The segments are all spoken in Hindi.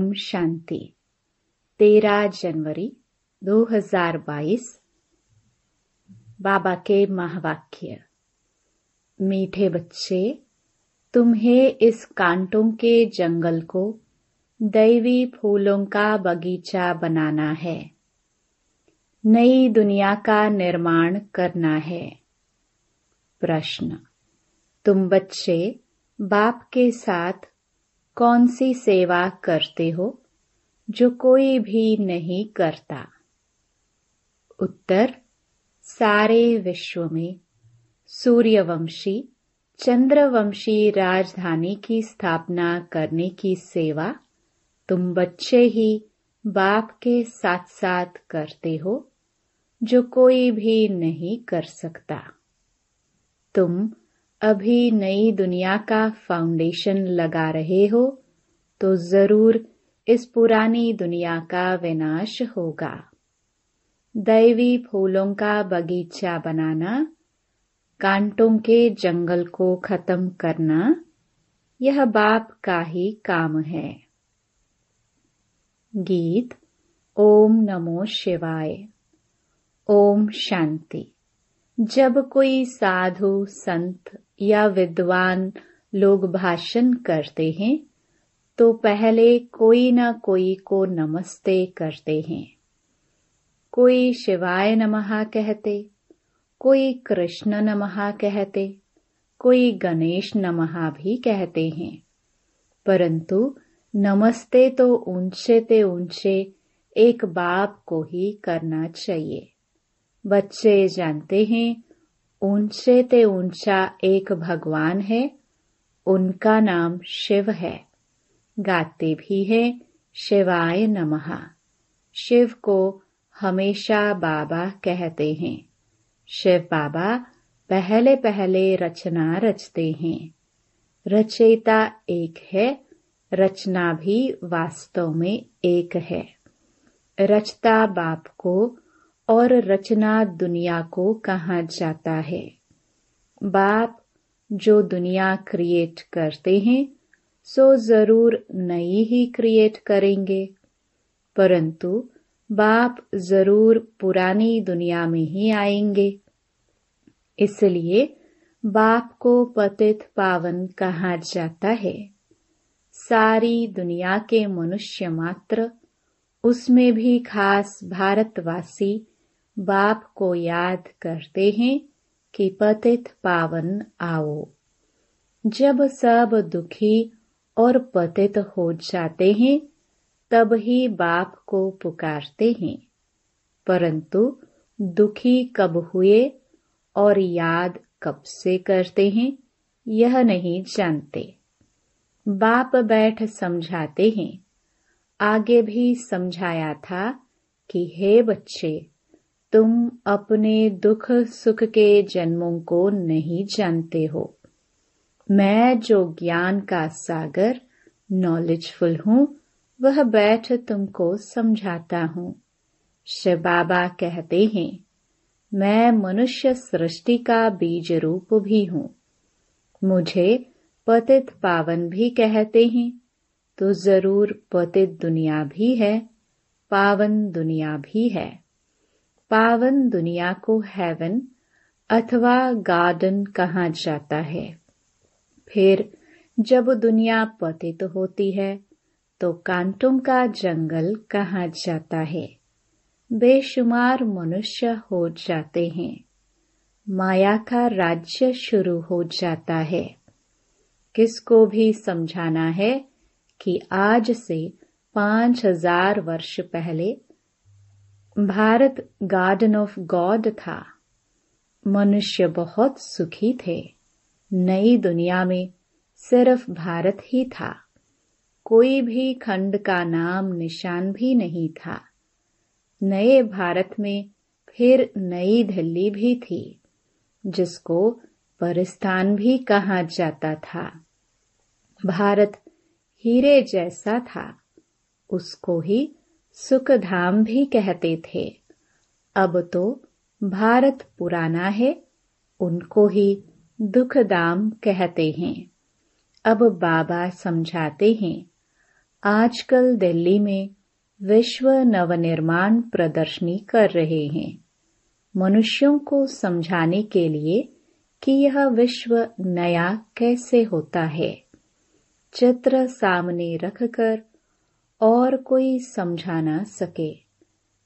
ओम शांति। तेरह जनवरी 2022 बाबा के महावाक्य। मीठे बच्चे, तुम्हें इस कांटों के जंगल को दैवी फूलों का बगीचा बनाना है। नई दुनिया का निर्माण करना है। प्रश्न, तुम बच्चे बाप के साथ कौन सी सेवा करते हो जो कोई भी नहीं करता? उत्तर, सारे विश्व में सूर्यवंशी, चंद्रवंशी राजधानी की स्थापना करने की सेवा तुम बच्चे ही बाप के साथ साथ करते हो, जो कोई भी नहीं कर सकता। तुम अभी नई दुनिया का फाउंडेशन लगा रहे हो तो ज़रूर इस पुरानी दुनिया का विनाश होगा। दैवी फूलों का बगीचा बनाना, कांटों के जंगल को खत्म करना, यह बाप का ही काम है। गीत, ओम नमो शिवाय। ओम शांति। जब कोई साधु, संत या विद्वान लोग भाषण करते हैं तो पहले कोई न कोई को नमस्ते करते हैं। कोई शिवाय नमः कहते, कोई कृष्ण नमः कहते, कोई गणेश नमः भी कहते हैं। परंतु नमस्ते तो ऊँचे ते ऊँचे एक बाप को ही करना चाहिए। बच्चे जानते हैं, ऊँचे ते ऊँचा एक भगवान है, उनका नाम शिव है। गाते भी है। शिवाय नमः। शिव को हमेशा बाबा कहते हैं। शिव बाबा पहले पहले रचना रचते हैं। रचयिता एक है, रचना भी वास्तव में एक है। रचता बाप को और रचना दुनिया को कहा जाता है। बाप जो दुनिया क्रिएट करते हैं सो ज़रूर नई ही क्रिएट करेंगे। परंतु बाप ज़रूर पुरानी दुनिया में ही आएँगे। इसलिए बाप को पतित पावन कहा जाता है। सारी दुनिया के मनुष्य मात्र, उसमें भी खास भारतवासी बाप को याद करते हैं कि पतित पावन आओ। जब सब दुखी और पतित हो जाते हैं, तब ही बाप को पुकारते हैं। परंतु दुखी कब हुए और याद कब से करते हैं, यह नहीं जानते। बाप बैठ समझाते हैं। आगे भी समझाया था कि, हे बच्चे, तुम अपने दुख सुख के जन्मों को नहीं जानते हो। मैं जो ज्ञान का सागर नॉलेजफुल हूँ, वह बैठ तुमको समझाता हूँ। शिव बाबा कहते हैं, मैं मनुष्य सृष्टि का बीज रूप भी हूँ। मुझे पतित पावन भी कहते हैं तो ज़रूर पतित दुनिया भी है, पावन दुनिया भी है। पावन दुनिया को हेवन अथवा गार्डन कहा जाता है। फिर जब दुनिया पतित होती है तो कांटों का जंगल कहा जाता है? बेशुमार मनुष्य हो जाते हैं। माया का राज्य शुरू हो जाता है। किसको भी समझाना है कि आज से पाँच हज़ार वर्ष पहले भारत गार्डन ऑफ़ गॉड था। मनुष्य बहुत सुखी थे। नई दुनिया में सिर्फ़ भारत ही था। कोई भी खंड का नाम निशान भी नहीं था। नए भारत में फिर नई दिल्ली भी थी, जिसको परिस्थान भी कहा जाता था। भारत हीरे जैसा था, उसको ही सुखधाम भी कहते थे। अब तो भारत पुराना है, उनको ही दुखधाम कहते हैं। अब बाबा समझाते हैं। आजकल दिल्ली में विश्व नवनिर्माण प्रदर्शनी कर रहे हैं। मनुष्यों को समझाने के लिए कि यह विश्व नया कैसे होता है। चित्र सामने रखकर और कोई समझा न सके।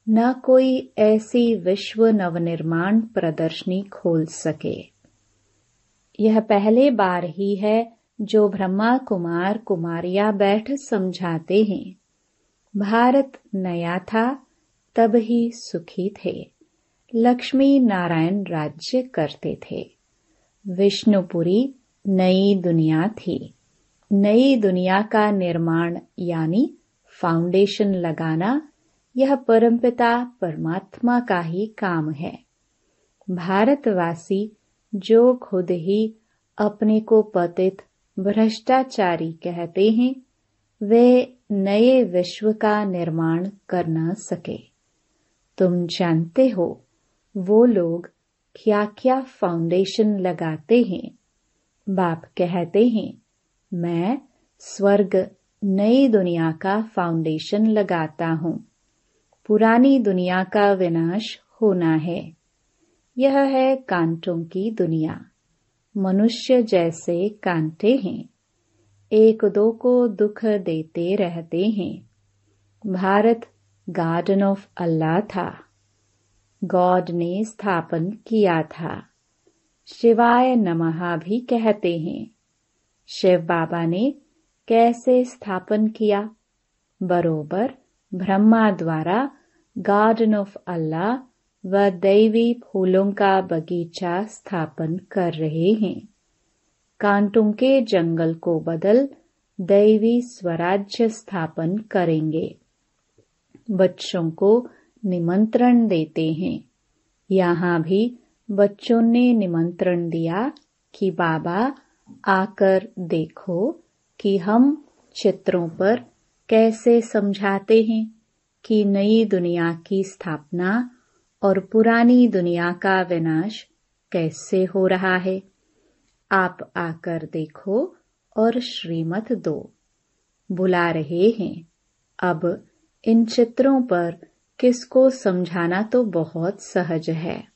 न कोई ऐसी विश्व नवनिर्माण प्रदर्शनी खोल सके। यह पहले बार ही है जो ब्रह्मा कुमार कुमारिया बैठ समझाते हैं। भारत नया था, तब ही सुखी थे। लक्ष्मी नारायण राज्य करते थे। विष्णुपुरी नई दुनिया थी। नई दुनिया का निर्माण यानी फाउंडेशन लगाना, यह परमपिता परमात्मा का ही काम है। भारतवासी जो खुद ही अपने को पतित भ्रष्टाचारी कहते हैं, वे नए विश्व का निर्माण कर न सके। तुम जानते हो, वो लोग क्या क्या फाउंडेशन लगाते हैं। बाप कहते हैं, मैं स्वर्ग नई दुनिया का फाउंडेशन लगाता हूँ। पुरानी दुनिया का विनाश होना है। यह है कांटों की दुनिया। मनुष्य जैसे कांटे हैं। एक दो को दुख देते रहते हैं। भारत गार्डन ऑफ़ अल्लाह था। गॉड ने स्थापन किया था। शिवाय नमः भी कहते हैं। शिव बाबा ने कैसे स्थापन किया? बरोबर ब्रह्मा द्वारा गार्डन ऑफ़ अल्लाह व दैवी फूलों का बगीचा स्थापन कर रहे हैं। कांटों के जंगल को बदल दैवी स्वराज्य स्थापन करेंगे। बच्चों को निमंत्रण देते हैं। यहाँ भी बच्चों ने निमंत्रण दिया कि बाबा, आकर देखो कि हम चित्रों पर कैसे समझाते हैं कि नई दुनिया की स्थापना और पुरानी दुनिया का विनाश कैसे हो रहा है? आप आकर देखो और श्रीमत दो। बुला रहे हैं। अब इन चित्रों पर किसको समझाना तो बहुत सहज है।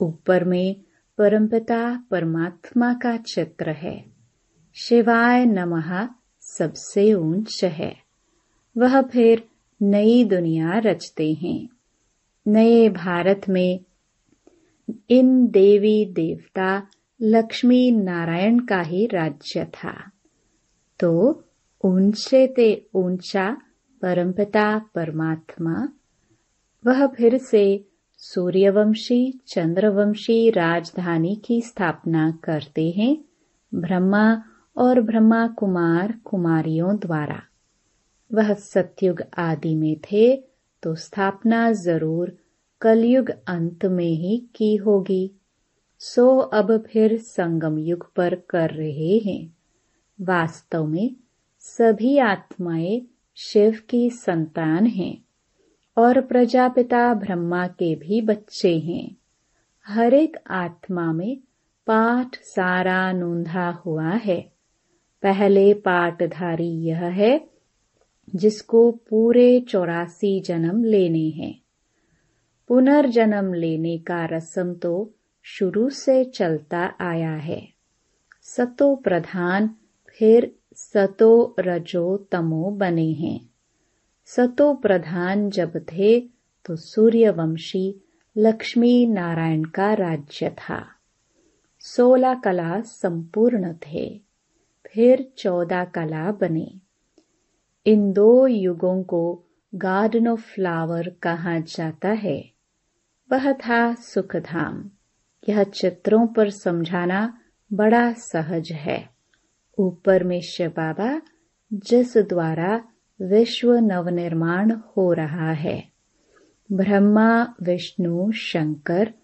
ऊपर में परमपिता परमात्मा का चित्र है। शिवाय नमः सबसे ऊंच है। वह फिर नई दुनिया रचते हैं। नए भारत में। इन देवी देवता लक्ष्मी नारायण का ही राज्य था। तो ऊँचे ते ऊँचा परमपिता परमात्मा, वह फिर से सूर्यवंशी, चंद्रवंशी राजधानी की स्थापना करते हैं ब्रह्मा और ब्रह्मा कुमार कुमारियों द्वारा। वह सत्युग आदि में थे तो स्थापना ज़रूर कलयुग अंत में ही की होगी। सो अब फिर संगम युग पर कर रहे हैं। वास्तव में सभी आत्माएँ शिव की संतान हैं और प्रजापिता ब्रह्मा के भी बच्चे हैं। हर एक आत्मा में पाठ सारा नूंधा हुआ है। पहले पाठधारी यह है जिसको पूरे चौरासी जन्म लेने हैं। पुनर्जन्म लेने का रस्म तो शुरू से चलता आया है। सतो प्रधान, फिर सतो रजो तमो बने हैं। सतो प्रधान जब थे तो सूर्यवंशी लक्ष्मी नारायण का राज्य था। सोलह कला संपूर्ण थे, फिर चौदह कला बने। इन दो युगों को गार्डन ऑफ़ फ्लावर कहा जाता है। वह था सुखधाम। यह चित्रों पर समझाना बड़ा सहज है। ऊपर में शिव बाबा, जिस द्वारा विश्व नवनिर्माण हो रहा है। ब्रह्मा, विष्णु, शंकर,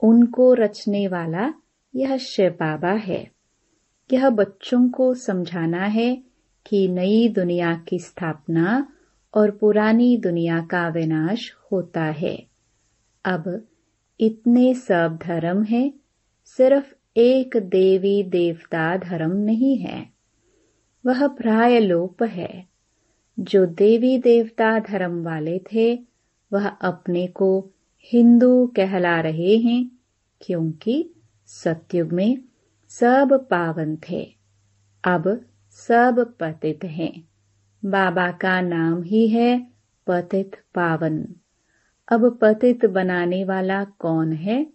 उनको रचने वाला यह शिव बाबा है। यह बच्चों को समझाना है कि नई दुनिया की स्थापना और पुरानी दुनिया का विनाश होता है। अब इतने सब धर्म है, सिर्फ़ एक देवी देवता धर्म नहीं है। वह प्राय लोप है। जो देवी देवता धर्म वाले थे, वह अपने को हिंदू कहला रहे हैं, क्योंकि सतयुग में सब पावन थे। अब सब पतित हैं। बाबा का नाम ही है पतित पावन। अब पतित बनाने वाला कौन है?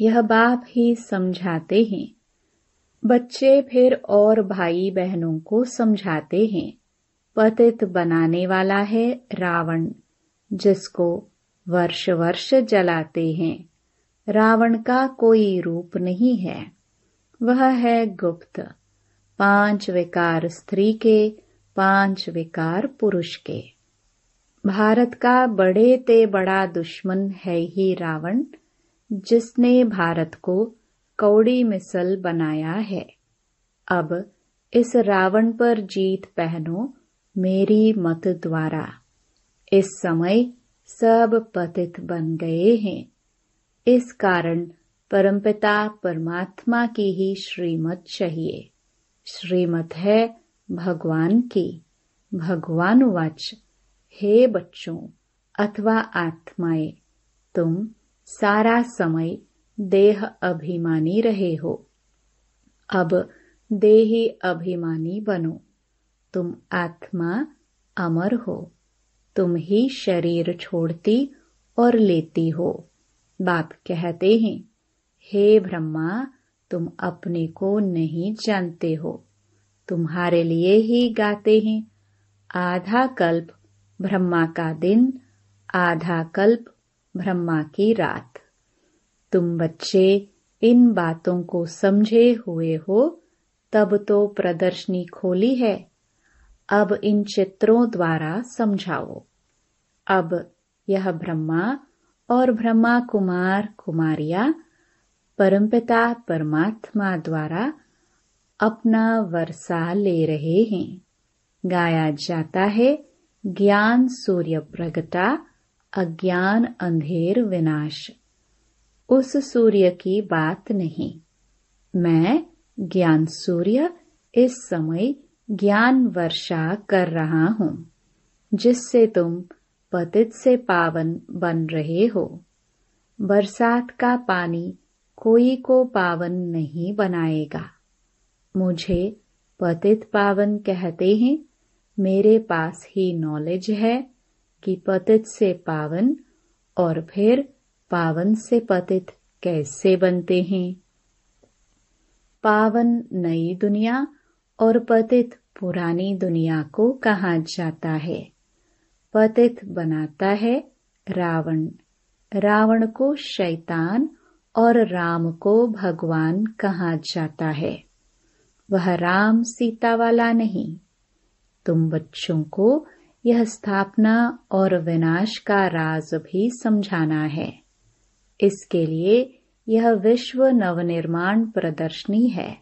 यह बाप ही समझाते हैं। बच्चे फिर और भाई बहनों को समझाते हैं। पतित बनाने वाला है रावण, जिसको वर्ष वर्ष जलाते हैं। रावण का कोई रूप नहीं है। वह है गुप्त। पाँच विकार स्त्री के, पाँच विकार पुरुष के। भारत का बड़े ते बड़ा दुश्मन है ही रावण, जिसने भारत को कौड़ी मिसल बनाया है। अब इस रावण पर जीत पहनो मेरी मत द्वारा। इस समय सब पतित बन गए हैं। इस कारण परमपिता परमात्मा की ही श्रीमत चाहिए। श्रीमत है भगवान की। भगवान वाच हे बच्चों, अथवा आत्माएँ, तुम सारा समय देह अभिमानी रहे हो। अब देही अभिमानी बनो। तुम आत्मा अमर हो। तुम ही शरीर छोड़ती और लेती हो। बाप कहते हैं, हे ब्रह्मा तुम अपने को नहीं जानते हो। तुम्हारे लिए ही गाते हैं। आधा कल्प ब्रह्मा का दिन, आधा कल्प ब्रह्मा की रात। तुम बच्चे, इन बातों को समझे हुए हो, तब तो प्रदर्शनी खोली है। अब इन चित्रों द्वारा समझाओ। अब यह ब्रह्मा और ब्रह्मा कुमार कुमारिया परमपिता परमात्मा द्वारा अपना वर्षा ले रहे हैं। गाया जाता है, ज्ञान सूर्य प्रगटा, अज्ञान अंधेर विनाश। उस सूर्य की बात नहीं। मैं, ज्ञान सूर्य, इस समय ज्ञान वर्षा कर रहा हूँ, जिससे तुम पतित से पावन बन रहे हो। बरसात का पानी कोई को पावन नहीं बनाएगा। मुझे पतित पावन कहते हैं। मेरे पास ही नॉलेज है कि पतित से पावन और फिर पावन से पतित कैसे बनते हैं। पावन नई दुनिया और पतित पुरानी दुनिया को कहा जाता है। पतित बनाता है रावण। रावण को शैतान और राम को भगवान कहा जाता है। वह राम सीता वाला नहीं। तुम बच्चों को यह स्थापना और विनाश का राज भी समझाना है। इसके लिए यह विश्व नवनिर्माण प्रदर्शनी है।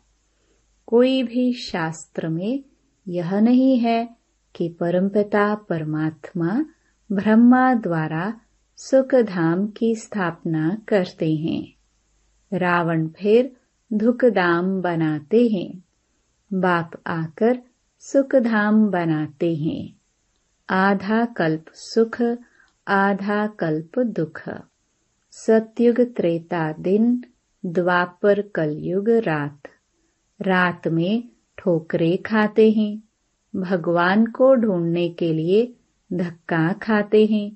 कोई भी शास्त्र में यह नहीं है कि परमपिता परमात्मा ब्रह्मा द्वारा सुख धाम की स्थापना करते हैं। रावण फिर धुकधाम बनाते हैं। बाप आकर सुखधाम बनाते हैं। आधा कल्प सुख, आधा कल्प दुख। सत्युग त्रेता दिन, द्वापर कलयुग रात। रात में ठोकरे खाते हैं। भगवान को ढूँढने के लिए धक्का खाते हैं।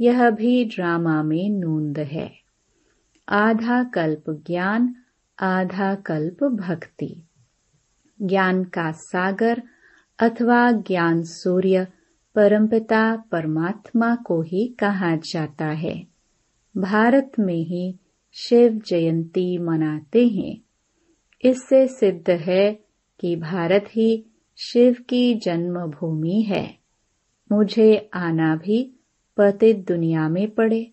यह भी ड्रामा में नूंद है। आधा कल्प ज्ञान, आधा कल्प भक्ति। ज्ञान का सागर अथवा ज्ञान सूर्य परमपिता परमात्मा को ही कहा जाता है। भारत में ही शिव जयंती मनाते हैं। इससे सिद्ध है कि भारत ही शिव की जन्मभूमि है। मुझे आना भी पतित दुनिया में पड़े,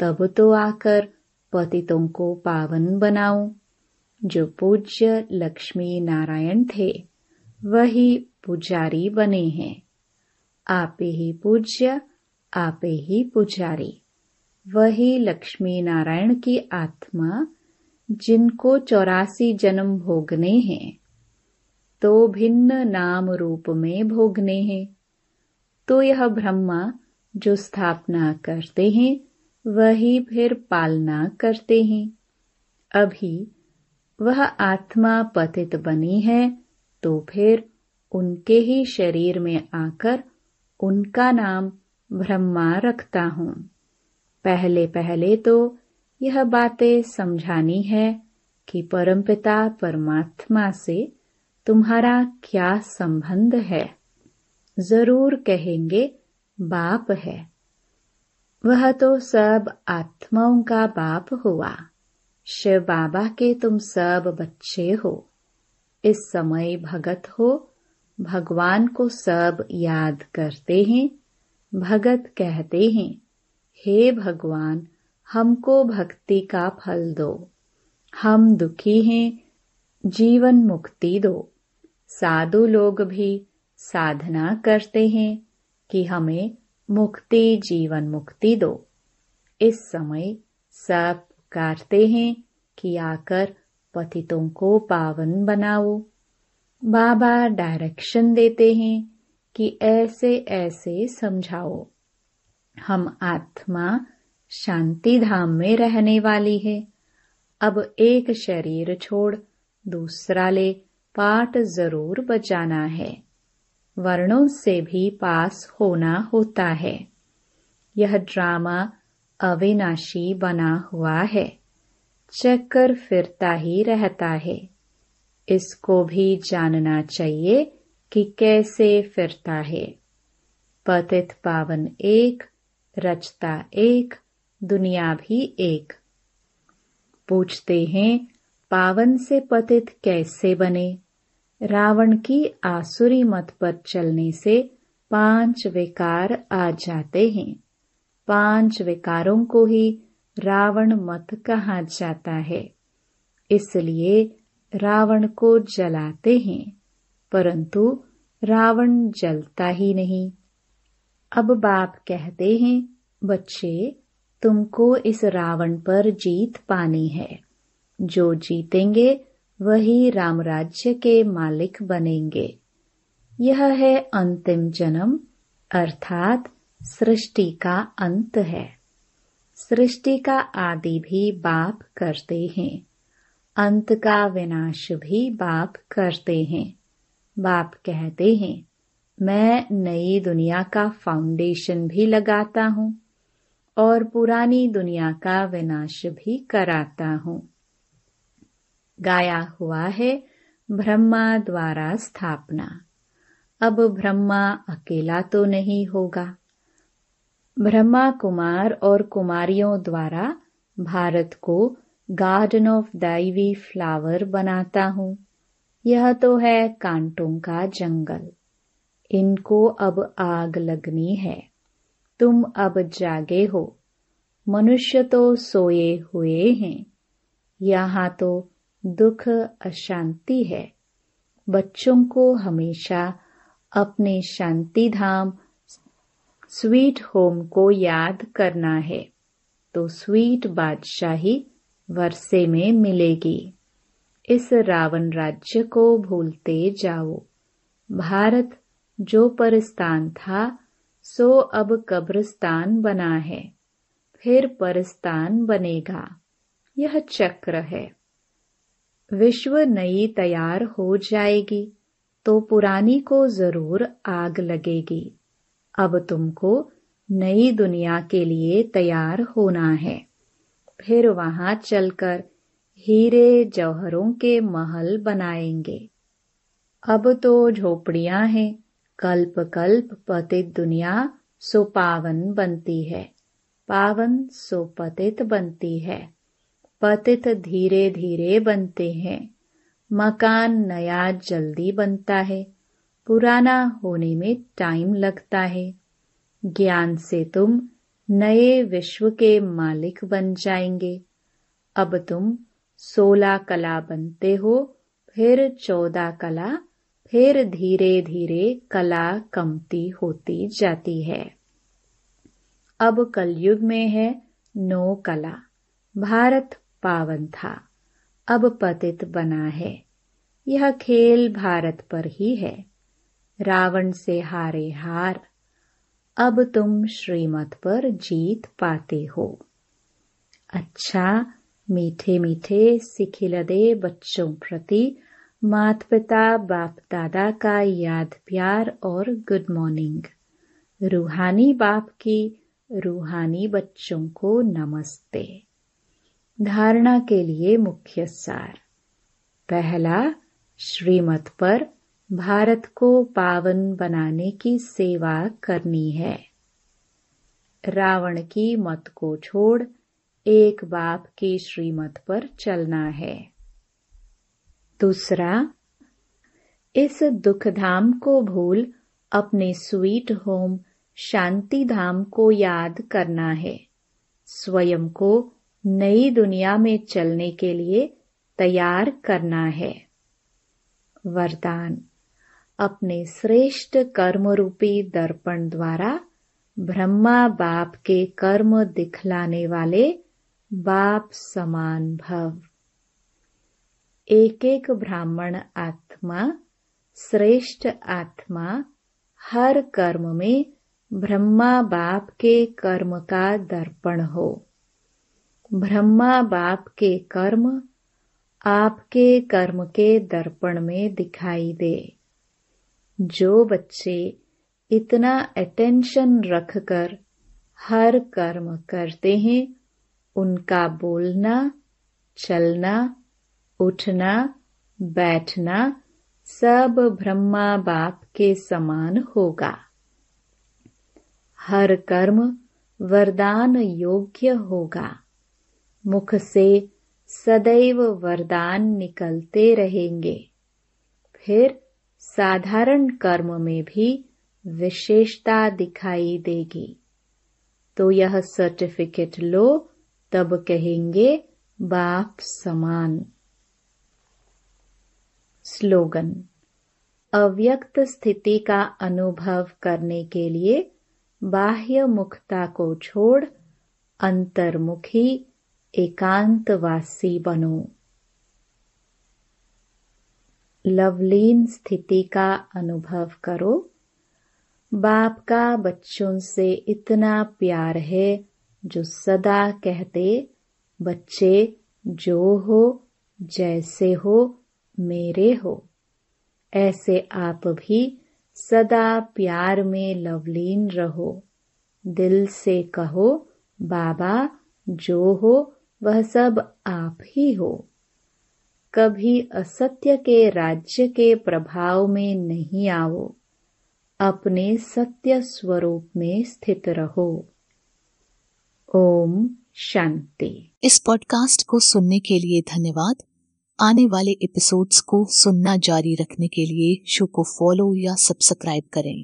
तब तो आकर पतितों को पावन बनाऊँ। जो पूज्य लक्ष्मी नारायण थे, वही पुजारी बने हैं। आपे ही पूज्य, आपे ही पुजारी। वही लक्ष्मी नारायण की आत्मा, जिनको चौरासी जन्म भोगने हैं। तो भिन्न नाम रूप में भोगने हैं। तो यह ब्रह्मा जो स्थापना करते हैं वही फिर पालना करते हैं। अभी वह आत्मा पतित बनी है तो फिर उनके ही शरीर में आकर उनका नाम ब्रह्मा रखता हूँ। पहले पहले तो यह बातें समझानी है कि परमपिता परमात्मा से तुम्हारा क्या संबंध है। ज़रूर कहेंगे, बाप है। वह तो सब आत्माओं का बाप हुआ। शिव बाबा के तुम सब बच्चे हो। इस समय भगत हो, भगवान को सब याद करते हैं, भगत कहते हैं, हे भगवान, हमको भक्ति का फल दो। हम दुखी हैं, जीवन मुक्ति दो। साधु लोग भी साधना करते हैं कि हमें मुक्ति जीवन मुक्ति दो। इस समय सब पुकारते हैं कि आकर पतितों को पावन बनाओ। बाबा डायरेक्शन देते हैं कि ऐसे ऐसे समझाओ। हम आत्मा शांति धाम में रहने वाली है। अब एक शरीर छोड़ दूसरा ले पाठ ज़रूर बचाना है। वर्णों से भी पास होना होता है। यह ड्रामा अविनाशी बना हुआ है। चक्कर फिरता ही रहता है। इसको भी जानना चाहिए कि कैसे फिरता है। पतित पावन एक, रचता एक, दुनिया भी एक। पूछते हैं, पावन से पतित कैसे बने? रावण की आसुरी मत पर चलने से पाँच विकार आ जाते हैं। पाँच विकारों को ही रावण मत कहा जाता है। इसलिए रावण को जलाते हैं, परंतु रावण जलता ही नहीं। अब बाप कहते हैं, बच्चे, तुमको इस रावण पर जीत पानी है। जो जीतेंगे वही रामराज्य के मालिक बनेंगे। यह है अंतिम जन्म, अर्थात सृष्टि का अंत है। सृष्टि का आदि भी बाप करते हैं। अंत का विनाश भी बाप करते हैं। बाप कहते हैं, मैं नई दुनिया का फाउंडेशन भी लगाता हूँ और पुरानी दुनिया का विनाश भी कराता हूँ। गाया हुआ है ब्रह्मा द्वारा स्थापना। अब ब्रह्मा अकेला तो नहीं होगा। ब्रह्मा कुमार और कुमारियों द्वारा भारत को गार्डन ऑफ़ दैवी फ्लावर बनाता हूँ। यह तो है कांटों का जंगल। इनको अब आग लगनी है। तुम अब जागे हो। मनुष्य तो सोए हुए हैं। यहाँ तो दुख अशांति है। बच्चों को हमेशा अपने शांति धाम स्वीट होम को याद करना है। तो स्वीट बादशाही वर्षे में मिलेगी। इस रावण राज्य को भूलते जाओ। भारत जो परस्तान था, सो अब कब्रस्तान बना है। फिर परस्तान बनेगा। यह चक्र है। विश्व नई तैयार हो जाएगी तो पुरानी को ज़रूर आग लगेगी। अब तुमको नई दुनिया के लिए तैयार होना है। फिर वहाँ चलकर हीरे जौहरों के महल बनाएँगे। अब तो झोपड़ियाँ हैं कल्प कल्प पतित दुनिया सो पावन बनती है, पावन सो पतित बनती है। पतित धीरे धीरे बनते हैं। मकान नया जल्दी बनता है। पुराना होने में टाइम लगता है। ज्ञान से तुम नए विश्व के मालिक बन जाएँगे। अब तुम सोलह कला बनते हो, फिर चौदह कला, फिर धीरे धीरे कला कमती होती जाती है। अब कलयुग में है नो कला। भारत पावन था। अब पतित बना है। यह खेल भारत पर ही है। रावण से हारे हार। अब तुम श्रीमत पर जीत पाते हो। अच्छा मीठे मीठे सिखिलदे बच्चों प्रति माता पिता बाप दादा का याद प्यार और गुड मॉर्निंग रूहानी बाप की रूहानी बच्चों को नमस्ते। धारणा के लिए मुख्य सार। पहला, श्रीमत पर भारत को पावन बनाने की सेवा करनी है। रावण की मत को छोड़ एक बाप की श्रीमत पर चलना है। दूसरा, इस दुखधाम को भूल अपने स्वीट होम शांति धाम को याद करना है। स्वयं को नई दुनिया में चलने के लिए तैयार करना है। वरदान, अपने श्रेष्ठ कर्म रूपी दर्पण द्वारा ब्रह्मा बाप के कर्म दिखलाने वाले बाप समान भव। एक एक ब्राह्मण आत्मा, श्रेष्ठ आत्मा, हर कर्म में ब्रह्मा बाप के कर्म का दर्पण हो। ब्रह्मा बाप के कर्म, आपके कर्म के दर्पण में दिखाई दे। जो बच्चे इतना अटेंशन रखकर हर कर्म करते हैं, उनका बोलना, चलना, उठना, बैठना सब ब्रह्मा बाप के समान होगा। हर कर्म वरदान योग्य होगा। मुख से सदैव वरदान निकलते रहेंगे। फिर साधारण कर्म में भी विशेषता दिखाई देगी। तो यह सर्टिफिकेट लो, तब कहेंगे, बाप समान। स्लोगन, अव्यक्त स्थिति का अनुभव करने के लिए बाह्य मुखता को छोड़ अंतर्मुखी एकांतवासी बनो। लवलीन स्थिति का अनुभव करो। बाप का बच्चों से इतना प्यार है, जो सदा कहते, बच्चे, जो हो, जैसे हो, मेरे हो। ऐसे आप भी सदा प्यार में लवलीन रहो। दिल से कहो, बाबा, जो हो वह सब आप ही हो। कभी असत्य के राज्य के प्रभाव में नहीं आओ। अपने सत्य स्वरूप में स्थित रहो। ओम शांति। इस पॉडकास्ट को सुनने के लिए धन्यवाद। आने वाले एपिसोड्स को सुनना जारी रखने के लिए शो को फॉलो या सब्सक्राइब करें।